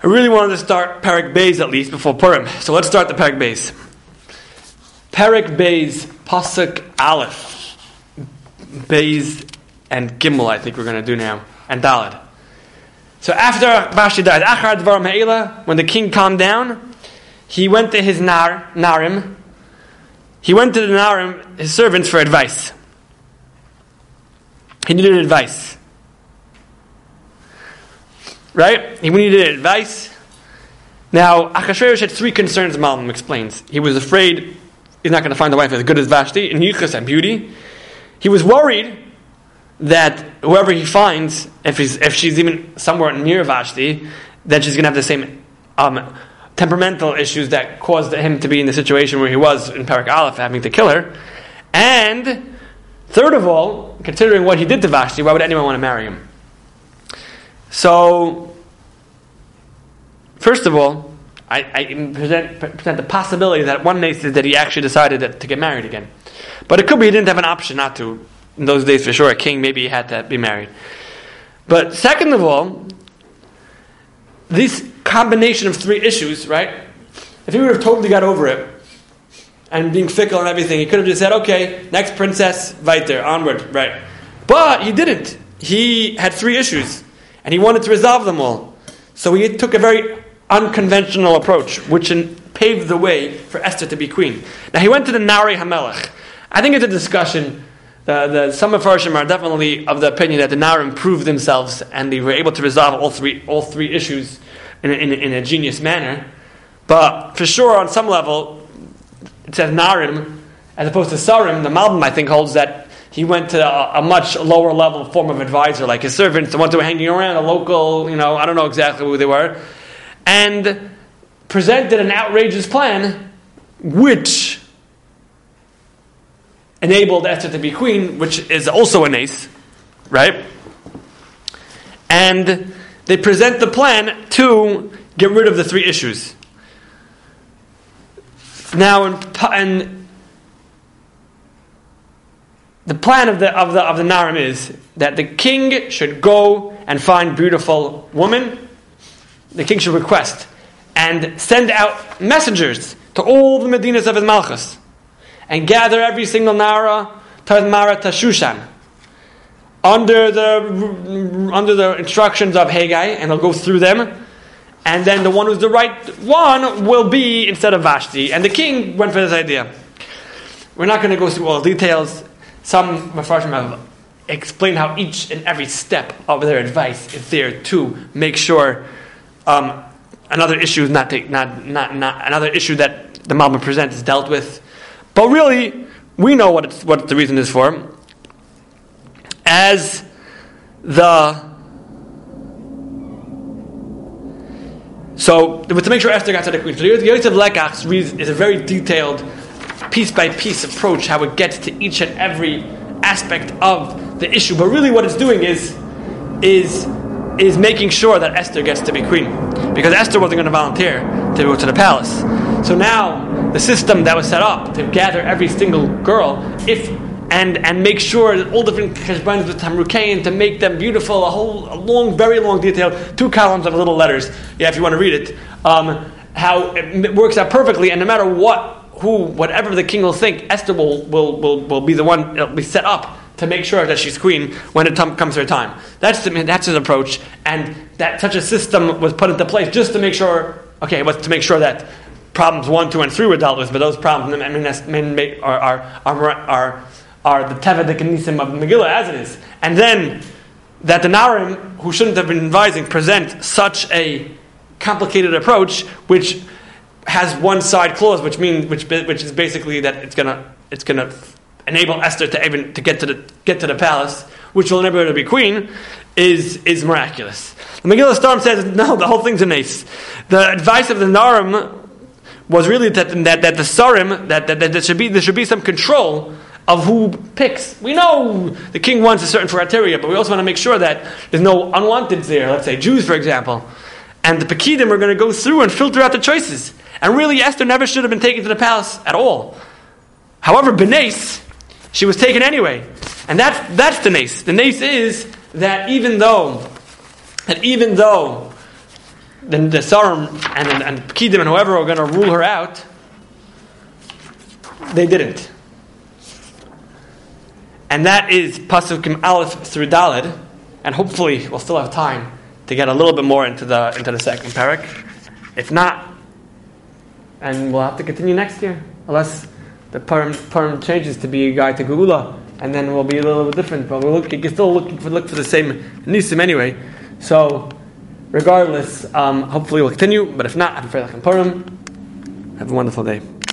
I really wanted to start Perek Beis at least before Purim. So let's start the Perek Beis. Perek Beis, Pasuk Aleph. Bays and Gimel, I think we're going to do now. And Dalad. So after Vashti died, Achar Dvar when the king calmed down, he went to his nar, Narim. He went to the Narim, his servants, for advice. He needed advice. Right? He needed advice. Now, Achashverosh had three concerns, Malbim explains. He was afraid he's not going to find a wife as good as Vashti in Yichus and beauty. He was worried that whoever he finds, if, he's, if she's even somewhere near Vashti, that she's going to have the same um, temperamental issues that caused him to be in the situation where he was in Perek Aleph, having to kill her. And third of all, considering what he did to Vashti, why would anyone want to marry him? So, first of all, I, I present, present, the possibility that one is that he actually decided that, to get married again. But it could be he didn't have an option not to. In those days, for sure, a king maybe had to be married. But second of all, this combination of three issues, right? If he would have totally got over it and being fickle and everything, he could have just said, okay, next princess, right there, onward, right? But he didn't. He had three issues and he wanted to resolve them all. So he took a very unconventional approach, which paved the way for Esther to be queen. Now he went to the Nari Hamelech. I think it's a discussion. The, the, some of Farshim are definitely of the opinion that the Nara improved themselves and they were able to resolve all three, all three issues in a, in, a, in a genius manner. But for sure, on some level, it says Narim as opposed to Sarim. The Malbim, I think, holds that he went to a, a, much lower level form of advisor, like his servants, the ones who were hanging around, a local, you know, I don't know exactly who they were, and presented an outrageous plan which enabled Esther to be queen, which is also an ace, right? And they present the plan to get rid of the three issues. Now, in, in the plan of the, of the, of the Narim is that the king should go and find beautiful women. The king should request and send out messengers to all the Medinas of his Malchus and gather every single Nara, Tazmara to Shushan under the, under the instructions of Hegai and they'll go through them. And then the one who's the right one will be instead of Vashti. And the king went for this idea. We're not going to go through all the details. Some Mepharshim have explained how each and every step of their advice is there to make sure um, another issue is not, not, not, not another issue that the Malbim presents is dealt with. But really, we know what, it's, what the reason is for. As the so to make sure Esther got to the Yosef Lekach is a very detailed piece by piece approach how it gets to each and every aspect of the issue. But really, what it's doing is is is making sure that Esther gets to be queen because Esther wasn't going to volunteer to go to the palace. So now the system that was set up to gather every single girl, if and and make sure that all different cheshbonis with tamrukein to make them beautiful, a whole a long, very long detail, two columns of little letters. Yeah, if you want to read it, um, how it works out perfectly, and no matter what who, whatever the king will think, Esther will, will, will, will be the one that will be set up to make sure that she's queen when it t- comes her time. That's, the, that's his approach, and that such a system was put into place just to make sure, okay, was to make sure that problems one, two, and three were dealt with, but those problems I mean, are, are, are, are, are the Teva de Kanisim of Megillah as it is. And then that the Narim, who shouldn't have been advising, present such a complicated approach, which has one side clause, which means which which is basically that it's gonna it's gonna enable Esther to even to get to the get to the palace, which will enable her to be queen, is is miraculous. The Megillah Storm says no, the whole thing's a nace. The advice of the Narim was really that that, that the Sarim that, that, that there should be there should be some control of who picks. We know the king wants a certain criteria, but we also want to make sure that there's no unwanted there. Let's say Jews, for example. And the Pekidim are going to go through and filter out the choices. And really, Esther never should have been taken to the palace at all. However, Benes, she was taken anyway. And that's, that's the nace. The nace is that even though, that even though then the Sarim and, and, and Pkidim and whoever are going to rule her out, they didn't. And that is Pasukim Aleph through Dalid, and hopefully we'll still have time to get a little bit more into the into the second perek. If not, and we'll have to continue next year, unless the perm, perm changes to be a guide to Geula, and then we'll be a little bit different. But we're looking, you're still looking for look for the same nisim anyway. So, regardless, um, hopefully we'll continue. But if not, have a fair Purim. Have a wonderful day.